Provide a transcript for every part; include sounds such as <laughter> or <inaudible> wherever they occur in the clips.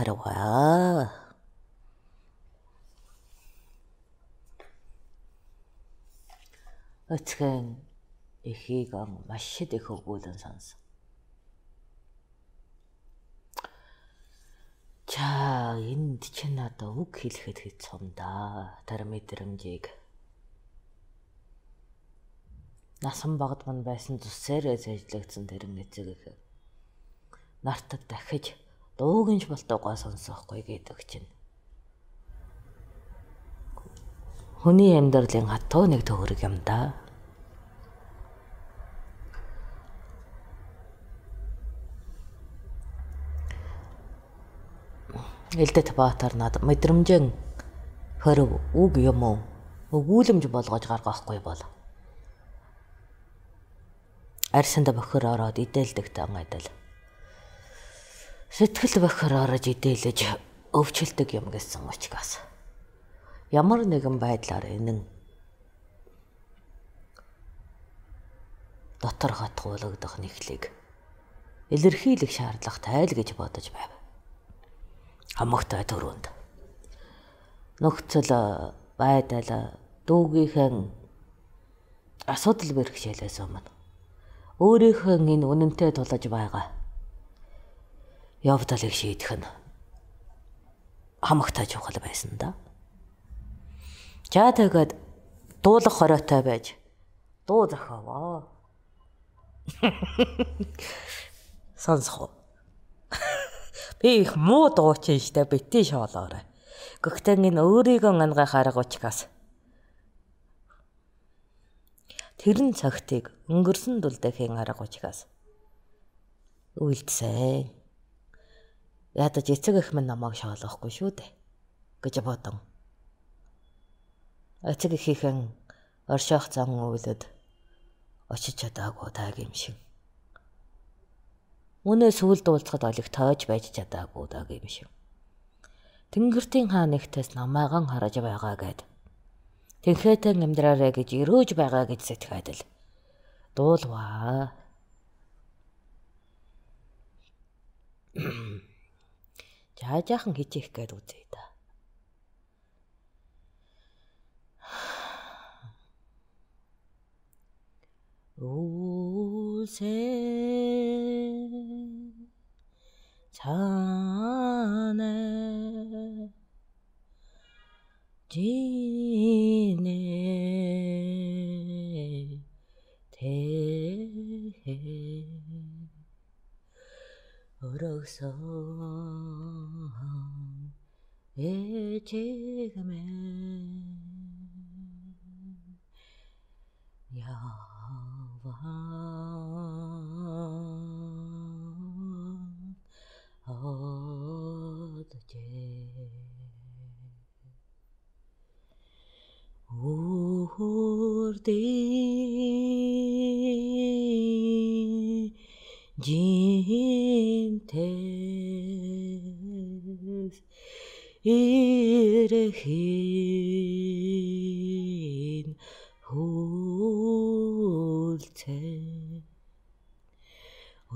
하러 와. 어떻게 이기가 뭐 맛이 되고 오던 선수. За энд чинь одоо үг хэлэхэд хэцүү да. Тэр мэдрэмжийг насан багдман байсан зүсээрээ зэжлэгдсэн тэрэн эцэг их нартад дахиж дуугинж болтойгоо сонсоохгүй гэдэг чинь. Хүний амьдралын хатуу нэг төгрөг юм да. Элдэт баатар над мэдрэмжэн хорив үг юм уу? Өгүүлэмж болгож гаргахгүй бол. Арсанд бохор ороод идэлдэг тан адил сэтгэл бохор орж идэлж өвчлөдөг юм гэсэн учраас ямар нэгэн байдлаар энэ дотор хатгуулагдах нэхлийг илэрхийлэх шаардлагатай л гэж бодож байв. Хамагтай төрөнд нөхцөл байдал дүүгийнхэн асуудал бэрхшээлээс өмнө өөрийнхөө энэ үнэнтэй тулаж байгаа явдалыг шийдэх нь хамагтай чухал байсан да. За тэгээд дуулах хоройтой байж дуу зохиовоо. <laughs> Сонсох? Би их муу дуучин штэ бити шоолоорой. Энэ өөрийгөө ангах арга учраас тэрэн цагтыг өнгөрсөн дүлдэхийн арга учраас үйлдсэн ядаж эцэг их минь намайг шоолоохгүй шүү дээ гэж бодон. Эцэг ихийнхэн орших зан үйлд очиж чадаагүй таг юм шиг. Үнэ сүлд уулзахад олиг тоож байж чадаагүй таг юм шиг. Тэнгэртийн хаан нэгтээс намайган хараж байгаа гэд. Тэнхэтэн амьдраарэ гэж өрөөж байгаа гэж сэтгэхэд л дуулваа. <clears throat> За жаахан хичээх гээд үзье да. <sighs> 오세 자네 지네 대해 어럭서 지금의 야와 одоче урди жимтес ирэхин хултес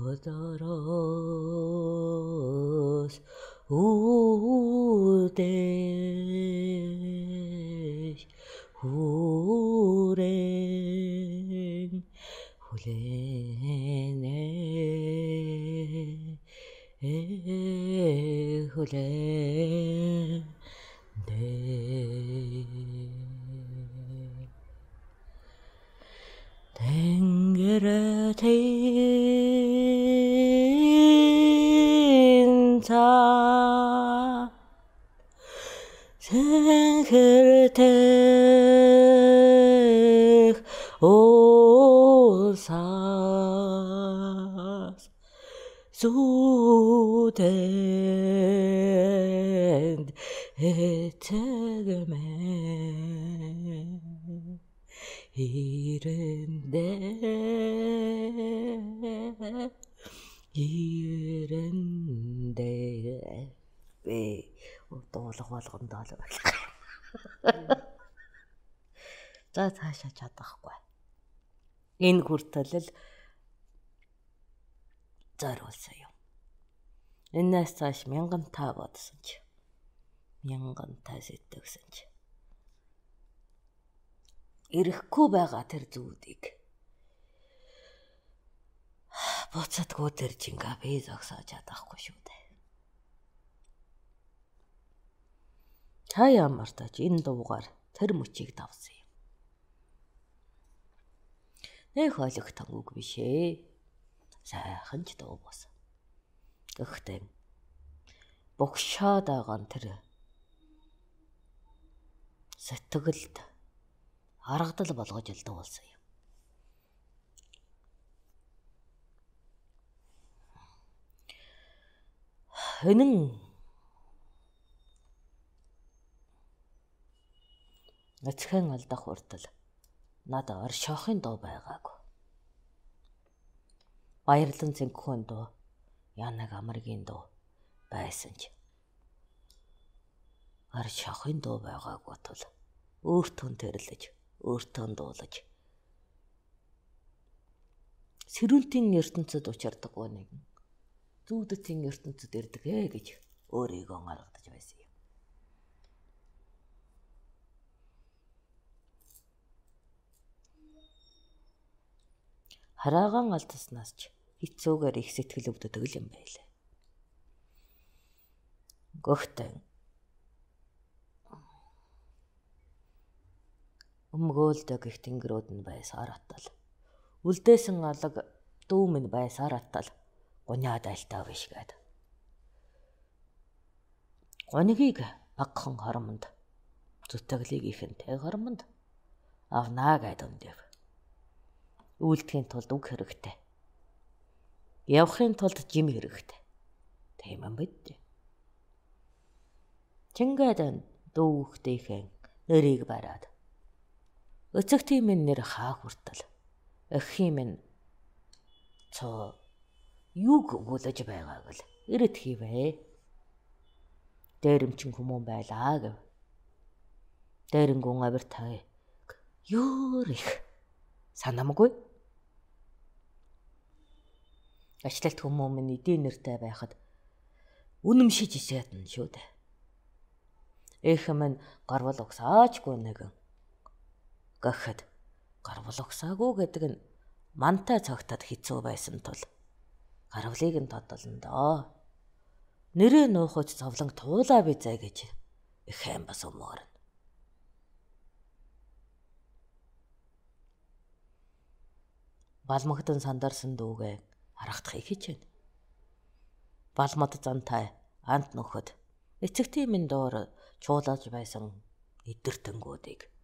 pătăros udeș, uren, ulene, ulene, Tengere te эцэг мэн ирэндээ ирэндээ бэ утуулах болгонд олох байлаа. За цаашаа чадахгүй. Энэ хүртэл зориулсан юм. Энээс цааш 1005 бодсон чинь мянган та сэтгэсэн ч ирэхгүй байгаа тэр зүйлийг буцадгүй тэр жинга би зогсоож чадахгүй шүү дээ. Та ямар тач энэ дуугаар тэр мөчийг давсан юм. Нэх ойлгохтон үг биш ээ. Сайхан ч дуу бос. Гэхдээ богшоод байгаа тэр сэтгэлд харагдал болгож л дуулсан юм. Хөнөн Нацхэн алдах хүртэл над оршихын дуу байгаагүй. Баярлан цэнхүүн дуу янаг амаргийн дуу байсан ч оршихын дуу байгаагүй тул өөртөө тэрлэж өөртөө дуулаж сэрүүлтийн ертөнцид учирдаггүй нэг зүүдэцийн ертөнцид ирдэг ээ гэж өөрийгөө гаргадаж байсан юм. Хараагаан алдаснаас ч хэцүүгээр их сэтгэл өвдөдөг юм байлаа. Гөхтэн өмгөөлдөг их тэнгэрүүд нь байсаар атал. Үлдээсэн алаг дүү минь байсаар атал. Гуниад айлтаа биш гээд. Гонигийг багхан хормонд зүтгэлийг ихэнтэй хормонд авнаа гэд өндөв. Үйлдэхийн тулд үг хэрэгтэй. Явахын тулд жим хэрэгтэй. Тийм юм бид. Чингээд дүүхтэйхэн нэрийг бараад. Өцөгтийн минь нэр хаа хүртэл. Өххийн минь цоо юуг өгүүлж байгааг л ирэт хийвэ. Дээрэмчин хүмүүн байлаа гэв. Дээрэнгүн авир таа. Ёор их санамгүй ачлалт хүмүүн минь эдийн нэртэй байхад үнэмшиж ичээдэн шүү дээ. Эх минь гарвал угсаачгүй нэгэн. Гэхэд гарвал угсаагүй гэдэг нь мантай цагтад хэцүү байсан тул гарвлыг нь тодолно доо. Нэрээ нуухаж зовлон туулаа бизээ гэж ихэм бас өмөрнө. Балмагтан сандарсан дүүгээ харагдахыг хичээнэ. Балмад зантай ант нөхөд эцэгтийн минь доор чуулаж байсан эдэртэнгүүдийг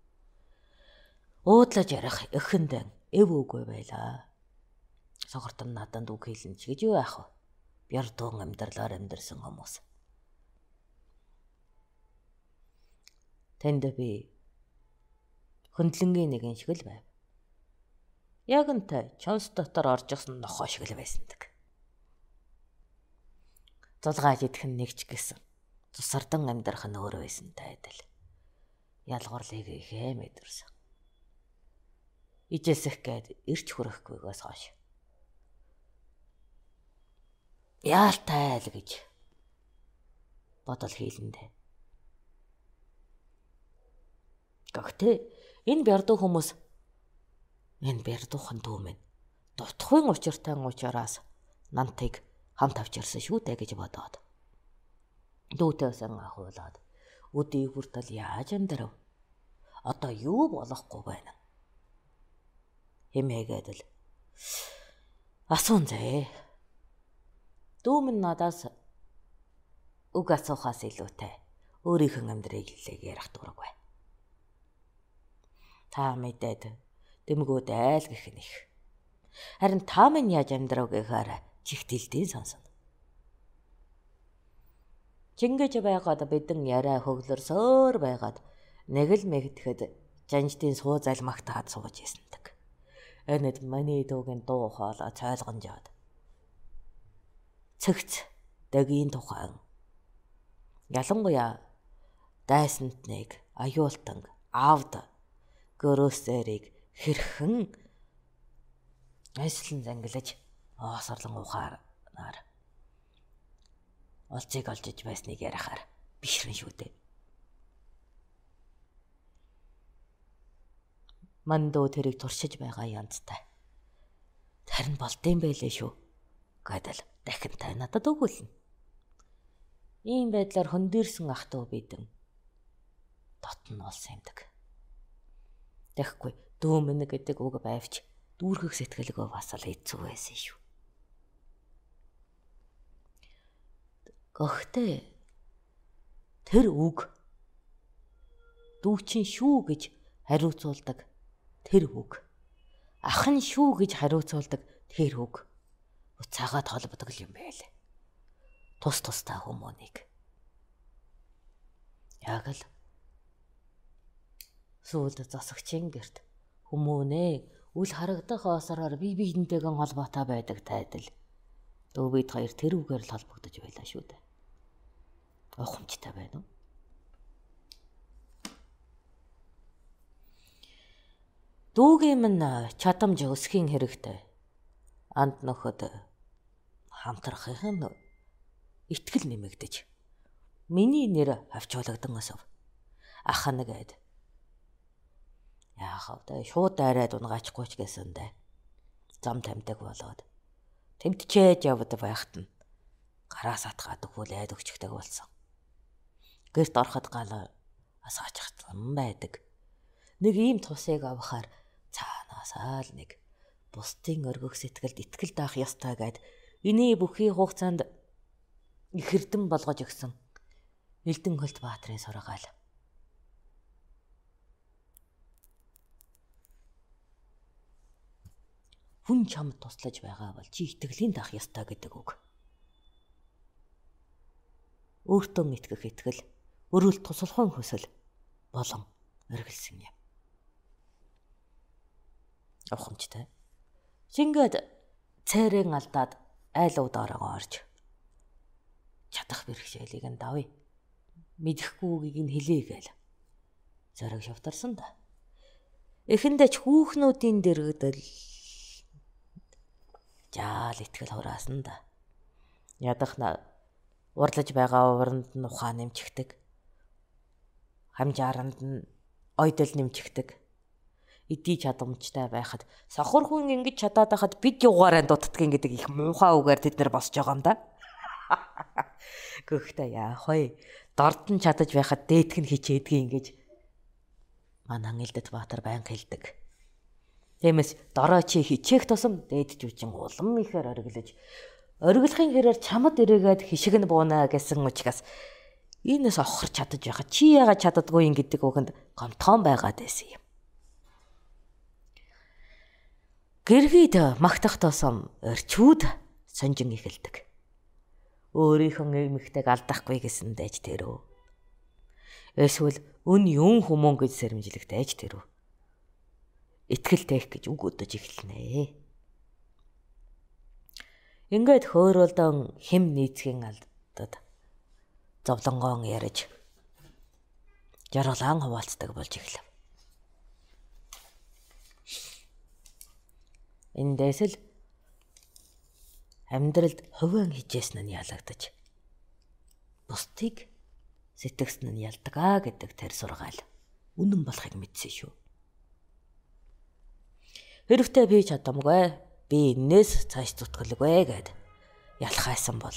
уудлаж ярих эхэндэн эв үгүй байлаа. Согортон наданд үг хэлэн ч гэж юу яах вэ? Бярдуун амьдралаар амьдэрсэн хүмүүс. Тэнд би хөндлөнгийн нэгэн шиг л байв. Яг энтэй чонс дотор орж ирсэн нохоо шиг л байсандаг. Зулгааж идэх нь нэгч гэсэн. Цусардан амьдрах нь өөр байсантай адил. Ялгуурлыг ихээ мэдэрсэн. Ижээсэх гээд ирч хүрэхгүйгээс хойш. Яалтай л гэж бодол хийлэндэ. Гэхдээ энэ бярдуу хүмүүс Энэ бэрдуухан дүүмэн дутхуйн учиртай уучраас нантыг хамт авчирсан шүү дээ гэж бодоод. Дүүтэй сан ахуулаад өдий хүртэл яаж амьдрав? Одоо юу болохгүй байна? Хэмээгээд л асуун зэ. Дүүмэн надаас үг асуухаас илүүтэй өөрийнх нь амьдрыг хэлээ ярих дурггүй. Та мэдээд дэмгүүд айл гэх нь их. Харин та минь яаж амьдрав гэхээр чигтэлдийн сонсон. Чингэж байгаад бидэн яриа хөглөрсөөр байгаад нэг л мэгдэхэд жанжтын суу залмагтаад сууж ийсэндэг. Энэд маний дуугийн дуу хоолой цайлгонжоод цэгц дэгийн тухайн Ялангуяа дайсантныг аюултан аавд гөрөөсэрийг хэрхэн айслан зангилаж оосорлон ухаар нар олцыг олж иж байсныг ярахаар бишрэн шүү дээ. Мандуу тэрийг туршиж байгаа янзтай. Харин болдсон байлээ шүү. Гадал дахин та надад өгүүлнэ. Ийм байдлаар хөндөрсөн ах トゥ бидэн дотн олсон юмдаг. Тэгэхгүй дөөмөн гэдэг үг байвч дүүргэх сэтгэлгөө бас л хэцүү байсан шүү. Гэхдээ тэр үг дүүчин шүү гэж хариуцуулдаг тэр үг ах нь шүү гэж хариуцуулдаг тэр үг уцаагаад холбодог юм байлээ тус тустай хүмүүнийг. Яг л сүүлд засагчийн герт хүмүүнээ үл харагдах осороор бие биентэйгэн холбоотой байдаг тайдал. Дөө бид хоёр тэр үгээр л холбогдож байлаа шүү дээ. Ухамжтай байна уу? Дүүгийн минь чадамж өсхийн хэрэгтэй. Анд нөхөд хамтрахын нь итгэл нэмэгдэж миний нэр авчуулагдсан осов. Ах нэгэд. Яахав да шууд дайраад унгаачихгүй ч гэсэн дэ. Зам тамдаг болоод тэмтчээд явд байхад нь гараас атгаад өгвөл айд өгчгтэйг болсон. Гэрт ороход гал асаачсан байдаг. Нэг ийм тусыг авахаар цаанаасаа л нэг бусдын өргөх сэтгэлд итгэл даах ёстой гэд эний бүхий хугацаанд их эрдэм болгож өгсөн Элдэн хөлт баатрын сургаал. Хүн чамд туслаж байгаа бол чи итгэлийн дах ёстой гэдэг үг. Өөртөө итгэх итгэл, өрөөл туслахын хүсэл болон өргөлсөн юм. Авхамжтай. Шингээд цайрын алдаад айлууд ороогоо орж чадах бэрхшээлийг нь давъя. Мэдхгүйгийг нь хэлээ гээл. Зориг шавтарсан да. Эхэндээ ч хүүхнүүдийн дэрэгдэл жаал итгэл хураасан да. Ядах урлаж байгаа уранд нь ухаан нэмчихдэг. Хамжааранд нь ойдол нэмчихдэг. Эдий чадамжтай байхад сохор хүн ингэж чадаад байхад бид югаараа дутдгийг гэдэг их муухай үгээр тэд нар босч байгаа юм да. <laughs> Гэхдээ яах вэ? Дорд нь чадаж байхад дээдх нь хичээдгийг ингэж манан элдэт баатар баян хэлдэг. Тиймээс дорой чи хичээх тусам дээд жүжин улам ихээр ориглож ориглохын хэрээр чамд ирээгээд хишиг нь буунаа гэсэн учраас энэс авахар чадаж байхад чи яагаад чаддгүй юм гэдэг үгэнд гомтхон байгаад байсан юм. Гэргийд магтах тосом өрчүүд сонжин эхэлдэг өөрийнхөө эмэгтэйг алдахгүй гэсэн дайж тэрөө. Эсвэл өн юун хүмүүн гэж сэрэмжлэх дайж тэрөө. Итгэл тээх гэж үг өдөж эхэлнэ. Ингээд хөөрөлдөн хэм нийцгийн алдад зовлонгоон ярьж жаргалан хуваалцдаг болж эхлэв. Эндээс л амьдралд хувийн хижээсэн нь ялагдаж бусдыг сэтгэгсэн нь ялдгаа гэдэг тэр сургаал үнэн болохыг мэдсэн шүү. Хэрэгтэй би чадамгүй би энээс цааш зүтгэлгүй гэд ялхайсан бол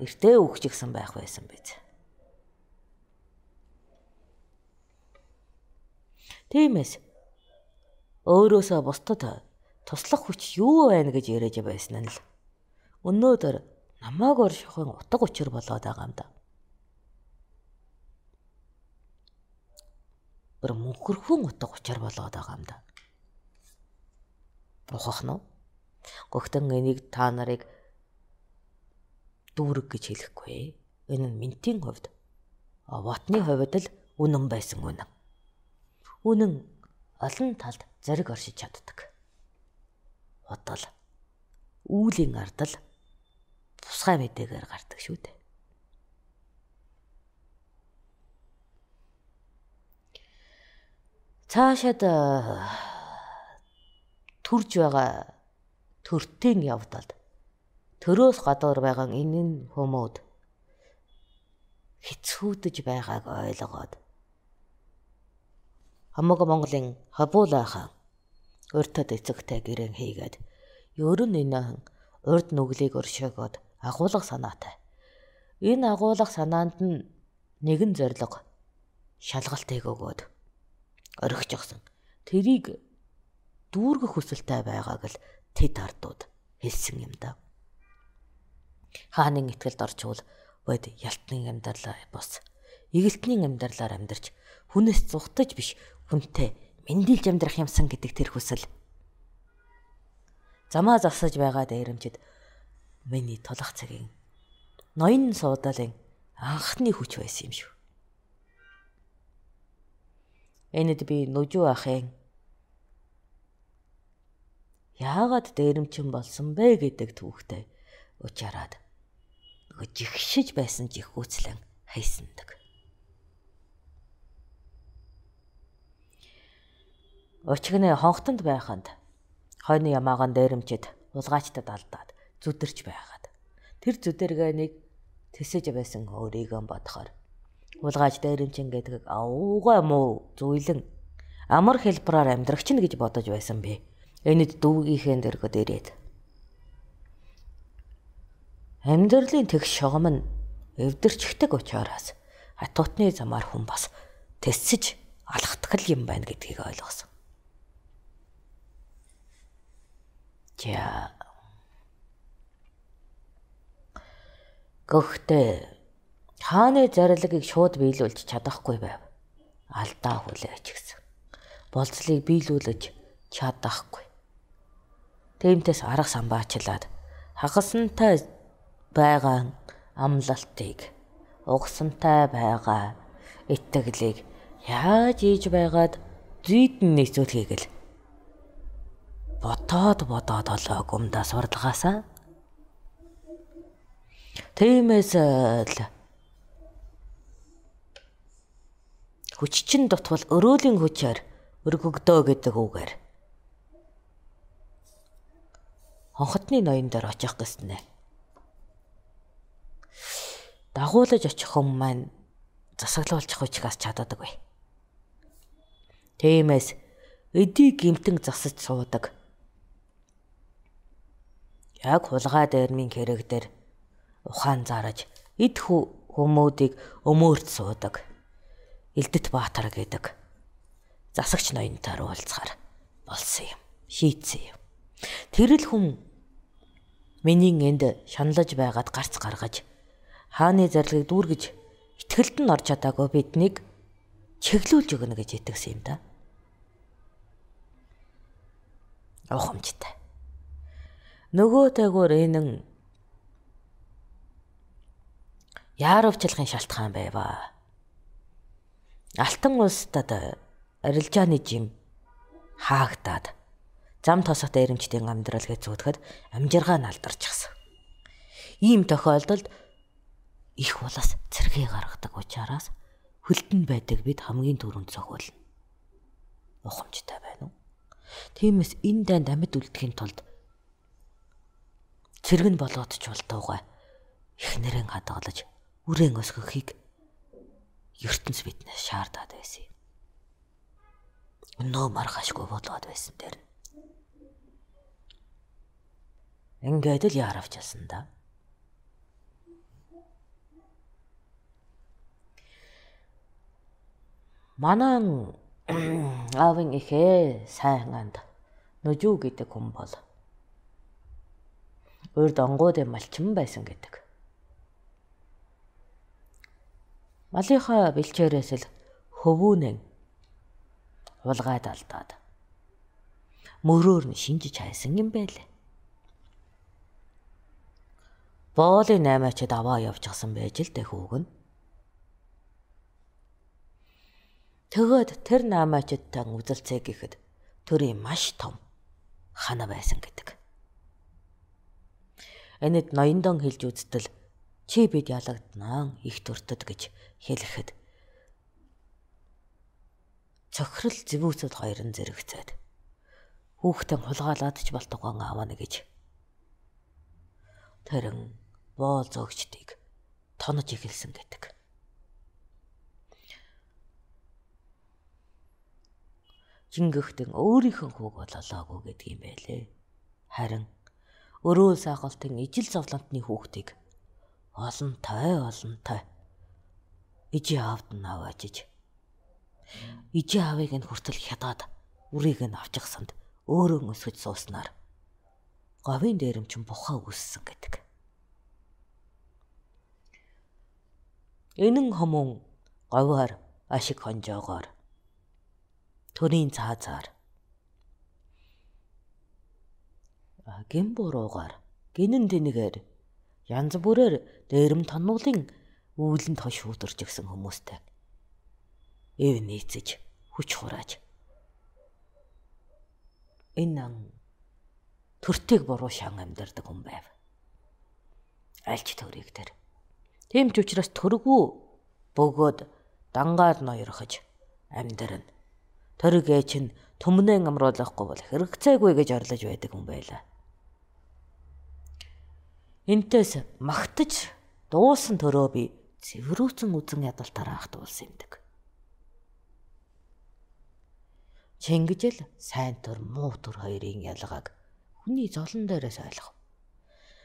эртээ өгч гисэн байх байсан биз. Тиймээс өөрөөсөө бусдад туслах хүч юу байна гэж яриад байсан нь л өнөөдөр намааг оршихын утга учир болоод байгаа юм да. Бүр мөнхөрхөн утга учир болоод байгаа юм да. Ухах нь гогтон энийг та нарыг дүүрэг гэж хэлэхгүй. Энэ нь ментийн хувьд ватны хувьд л үнэн байсан үнэн. Үнэн олон талд зэрэг оршиж чаддаг. Бодол. Үүлийн ардал. Тусгай мэдээгээр гардаг шүү дээ. Цаашаад төрж байгаа төртийн явдалд төрөөс гадуур байгаа энэ хүмүүд хэцүүдэж байгааг ойлгоод. Хамаг Монголын хабуулаа хаан урьдад эцэгтэй гэрэн хийгээд ерөн энэ урд нүглийг өршөөгөөд агуулга санаатай. Энэ агуулга санаанд нь нэгэн зориг шалгалтыг өгөөд орхиж өгсөн. Тэрийг дүүргэх хүсэлтэй байгааг л тэд ардууд хэлсэн юм да. Хааны итгэлд орчвол бод ялтны амьдралаа бос эгэлтний амьдралаар амьдарч хүнээс зүхтаж биш хүнтэй мэндэлж амьдрах юмсан гэдэг тэр хүсэл замаа засаж байгаа дээрэмчд миний тулах цагийн ноён суудаалын анхны хүч байсан юм шүү. Энэд би нүжүү ахын яагаад дээрэмчин болсон бэ гэдэг түүхтэй учраад нөгөө жигшиж байсан жихүүцлэн хайсандаг. Учигны хонхтонд байханд хойны ямаагаан дээрэмчид улгаачтад алдаад зүдэрч байгаад тэр зүдэргээ нэг тэсэж байсан өөрийгөө бодохоор улгааж дээрэмчин гэдэг аугаа муу зүйлэн амар хэлбраар амьдрагч нь гэж бодож байсан бэ. Энэд дүүгийнхээ дэргэд ирээд Амьдралын тэг шогом нь эвдэрчгдэг учраас хатуутны замаар хүн бас тэсэж алхтгал юм байна гэдгийг ойлгосон. За. Гэхдээ хааны зарилгыг шууд биелүүлж чадахгүй байв. Алдаа хүлээж гисэн. Болцлыг биелүүлж чадахгүй. Тэмтээс арга самбаачлаад хагасантай байгаа амлалтыг угсантай байгаа итгэлийг яаж ийж байгаад зүйдэн нийцүүлэхийг л ботоод бодоод олоо гумдаа сурлагаасаа тиймээс л хүч чин дутвал өрөөлийн хүчээр өргөгдөө гэдэг үгээр хонхотны ноён дээр очих гэснэ дагуулж очих хүм маань засаглуулчих учраас чадаадаг бай. Тиймээс эдийг гимтэн засаж суудаг. Яг хулгай дээрмийн хэрэг дээр ухаан зараж эд хүмүүдийг өмөөрт суудаг. Элдэт баатар гэдэг засагч ноёнтой уулзахаар болсон юм. Шийдсэн юм. Тэрэл хүн миний энд шаналж байгаад гарц гаргаж хааны зарлагыг дүүргэж итгэлд нь орж чадаагүй биднийг чиглүүлж өгнө гэж итгэсэн юм да. Ухамжтай. Нөгөө тайгуур энэ яаравчлахын шалтгаан байваа. Алтан улсдад арилжааны жим хаагтаад зам тосот эремчдийн амьдрал гэж зүтгэхэд амжиргаа нь алдарчихсан. Ийм тохиолдолд их булаас цэргээ гаргадаг учраас хөлтөнд байдаг бид хамгийн түрүүнд зохиолно. Ухамжтай байна уу? Тиймээс энэ дайнд амьд үлдэхийн тулд цэрэг нь болоод ч болтойгоо их нэрэн хадгалж үрэн өсгөхийг ертөнц биднээс шаардаад байсан юм. Өнөө мархашгүй болоод байсан дээр. Ингээд л яаравч ялсан да. Манаа <clears throat> аавын ихээ сайн анд нүжүү гэдэг хүн бол урд онгууд малчин байсан гэдэг. Малынхаа бэлчээрээс л хөвүүнэн хулгайд алдаад мөрөөр нь шинжиж хайсан юм байлээ. Боолын наймаачд аваа явчихсан байж л дэх хүүг нь Төгөөд тэр наамаачдтай үзэлцээ гэхэд төрийн маш том хана байсан гэдэг. Энэд ноёндон хэлж үзтэл чи бид ялагднаа их төртөд гэж хэлэхэд цохирол зэвүүцэд хоёрын зэрэгцээд хүүхдэн хулгаалаад ч балтугаан авана гэж тэрэн боол зөөгчдийг тонож ихэлсэн гэдэг. Жингөхтэн өөрийнх нь хүүг бололоогүй гэдэг юм байлээ. Харин өрөө сайхалтын ижил зовлонтны хүүхдийг. Олонтой олонтой ижи аавд нь аваажиж ижи аавыг нь хүртэл хядаад үрийг нь авчихсанд өөрөө өсгөж сууснаар говийн дээрэмч бухаа үссэн гэдэг. Энэн хомон говьар ашиг хонжоогоор төрийн цаазаар гин буруугаар гинэн тэнэгээр янз бүрээр дээрэм тонуулын үүлэнд хош шүүдэрч гисэн хүмүүстэй эв нийцэж хүч хурааж энэ ан төртийг буруу шан амьдардаг хүн байв. Альч төрийг тэр. Тийм ч учраас төргүү бөгөөд дангаар ноёрхож амьдрна. Төрөгээ чинь төмнэн амруулахгүй бол хэрэгцээгүй гэж орлож байдаг хүн байлаа. Энтэс магтаж дуусан төрөө би цэврүүцэн үзэн ядалтараа ахтуулсан юмдаг. Чингижэл сайн төр муу төр хоёрын ялгааг хүний золон дээрээс ойлгов.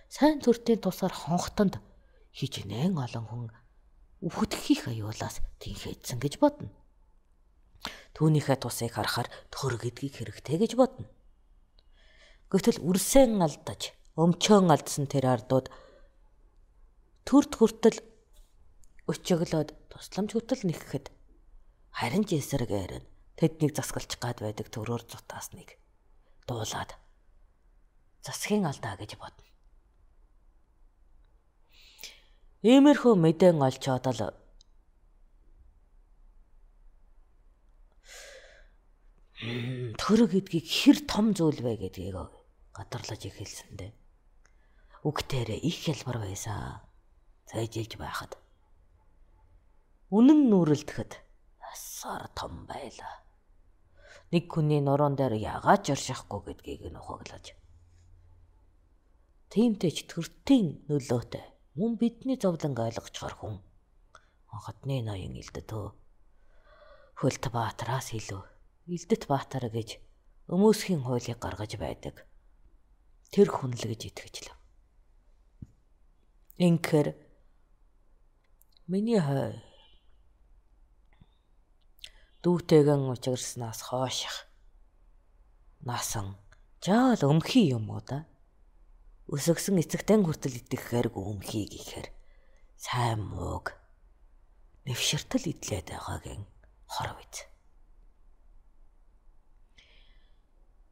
Сайн төртийн тусаар хонхтонд хижнээн олон хүн үхтгэхийг аюулаас тэнхээдсэн гэж бодно түүнийхээ тусыг харахаар төр гэдгийг хэрэгтэй гэж бодно. Гэвтэл үрсэн алдаж, өмчөөн алдсан тэр ардууд төрд хүртэл өчөглөөд тусламж хөтөл нэхэхэд харин ч эсрэгээр нь тэднийг засгалж гад байдаг төрөөр зутаасныг дуулаад засгийн алдаа гэж бодно. Иймэрхүү мэдэн олцоод л төрөг гэдгийг хэр том зүйл вэ гэдгийг гадарлаж эхэлсэндээ үгтээрээ их хялбар байсан. Зайжилж байхад үнэн нүрэлдэхэд асар том байлаа. Нэг хүний нуруунд дээр ягаад жиршихгүй гэдгийг нь ухаглаж. Тиймтэй ч төртийн нөлөөтэй мөн бидний зовлон ойлгочхоор хүн хатны ноён илдэдөө хөлт баатараас илүү Илдэт Баатар гэж өмөөсхийн хуулийг гаргаж байдаг. Тэр хүн л гэж итгэжлээ. Инхээр миний хой. Дүүтэйгэн учирснаас хооших насан. Жаал өмхий юм уу да? Өсөгсөн эцэгтэн хүртэл итгэхээргүй өмхий гэхээр. Сайн мууг. Нэвширтэл идлээд байгаагийн хор биз.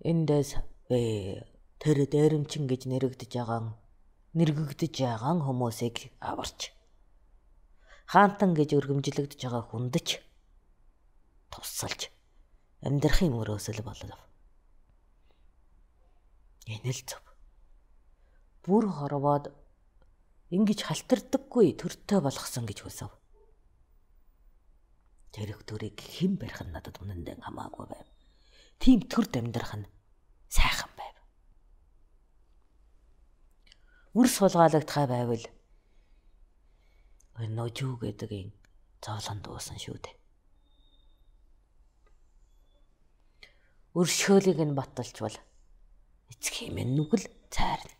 Эндээс бэ тэр дээрэмчин гэж нэрэгдэж байгаа нэргэгдэж байгаа хүмүүсийг аварч хаантан гэж өргөмжлөгдөж байгаа хүндэж тусалж амьдрахын мөрөөсөл болов. Энэ л зөв. Бүр хорвоод ингэж халтардаггүй төртөө болгосон гэж хүсэв. Тэр төрийг хэн барих нь надад үнэндээ хамаагүй байв тийм төрд амьдрах нь сайхан байв. Үр сулгаалагдхай байвал ножуу гэдэг ин зоолон дуусан шүү дээ. Өршөөлийг нь баталчвал эцэг хэмээн нүгэл цайрна.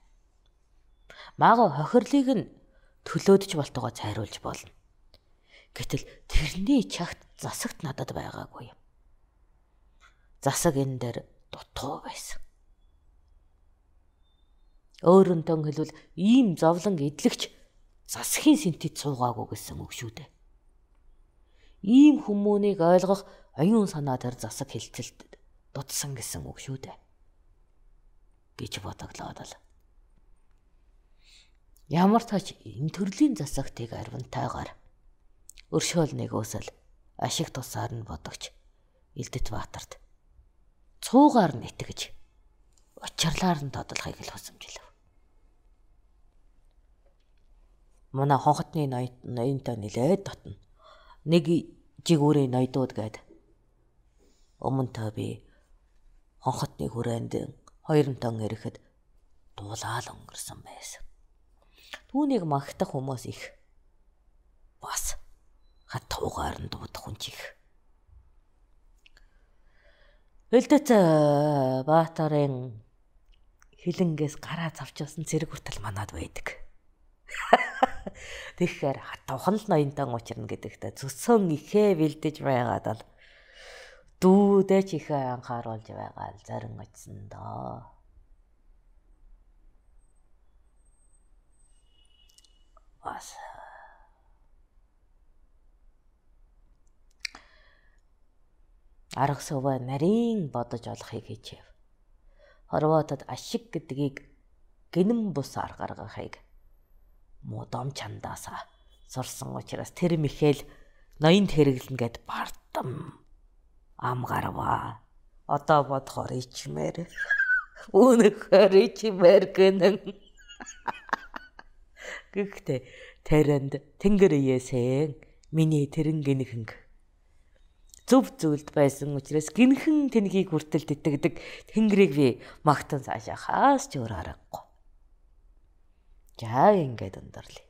Мага хохирлыг нь төлөөдж болтойгоо цайруулж болно. Гэтэл тэрний чагт засагт надад байгаагүй юм засаг энэ дээр дутуу байсан. Өөрөнтөө хэлвэл ийм зовлон идлэгч засхийн синтэд суугаагүй гэсэн үг шүү дээ. Ийм хүмүүнийг ойлгох оюун санаа тэр засаг хилцэлт дутсан гэсэн үг шүү дээ. гэж бодоглоод л. Ямар тач энэ төрлийн засагтыг арвантайгаар өршөөл нэгөөсөл ашиг тусаар нь бодогч Илдэт Баатарт цуугаар нь итгэж учирлаар нь тодлохыг л хосомжилв. Манай хонхотны ноёнтой нилээд дотно. Нэг жигүүрийн ноёдууд гээд өмнөдөө би хонхотны хүрээнд хоёр тон ирэхэд дуулаал өнгөрсөн байсан. Түүнийг магтах хүмүүс их бас хатуугаар нь дуудах хүн чих. Элдэт Баатарын хилэнгээс гараа завчсан зэрэг хүртэл манад байдаг. <laughs> Тэгэхээр хатуухан л ноёнтон учрна гэдэгтээ зүсөн ихээ бэлдэж байгаад л дүүдээ ч ихээ анхааруулж байгаа л зарим очсон доо. Бас арга суваа нарийн бодож олохыг хичээв. Хорвоотод ашиг гэдгийг гинэн бус арга гаргахыг модом чандаасаа сурсан учраас тэр Михаил ноёнд хэрэглэн гэд бардам ам гарваа. Одоо бодохоор ичмээр. Үнэхээр ичмээр гэнэн. Гэхдээ тэрэнд тэнгэр ээсэн миний тэрэн гинхэнг зөв зүйлд байсан учраас гинхэн тэнхийг хүртэл тэтгдэг тэнгэрийг би магтан цаашаа хаас ч өөр аргагүй. За ингээд өндөрлөе.